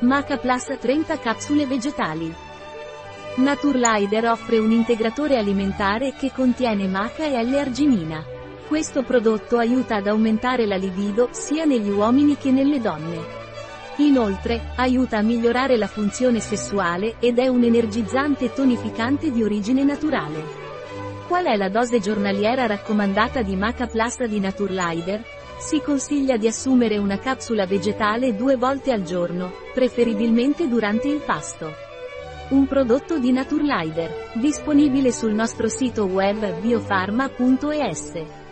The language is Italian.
Maca Plus 30 capsule vegetali. Naturlider offre un integratore alimentare che contiene maca e L-arginina. Questo prodotto aiuta ad aumentare la libido, sia negli uomini che nelle donne. Inoltre, aiuta a migliorare la funzione sessuale, ed è un energizzante tonificante di origine naturale. Qual è la dose giornaliera raccomandata di Maca Plus di Naturlider? Si consiglia di assumere una capsula vegetale due volte al giorno, preferibilmente durante il pasto. Un prodotto di Naturlider, disponibile sul nostro sito web biofarma.es.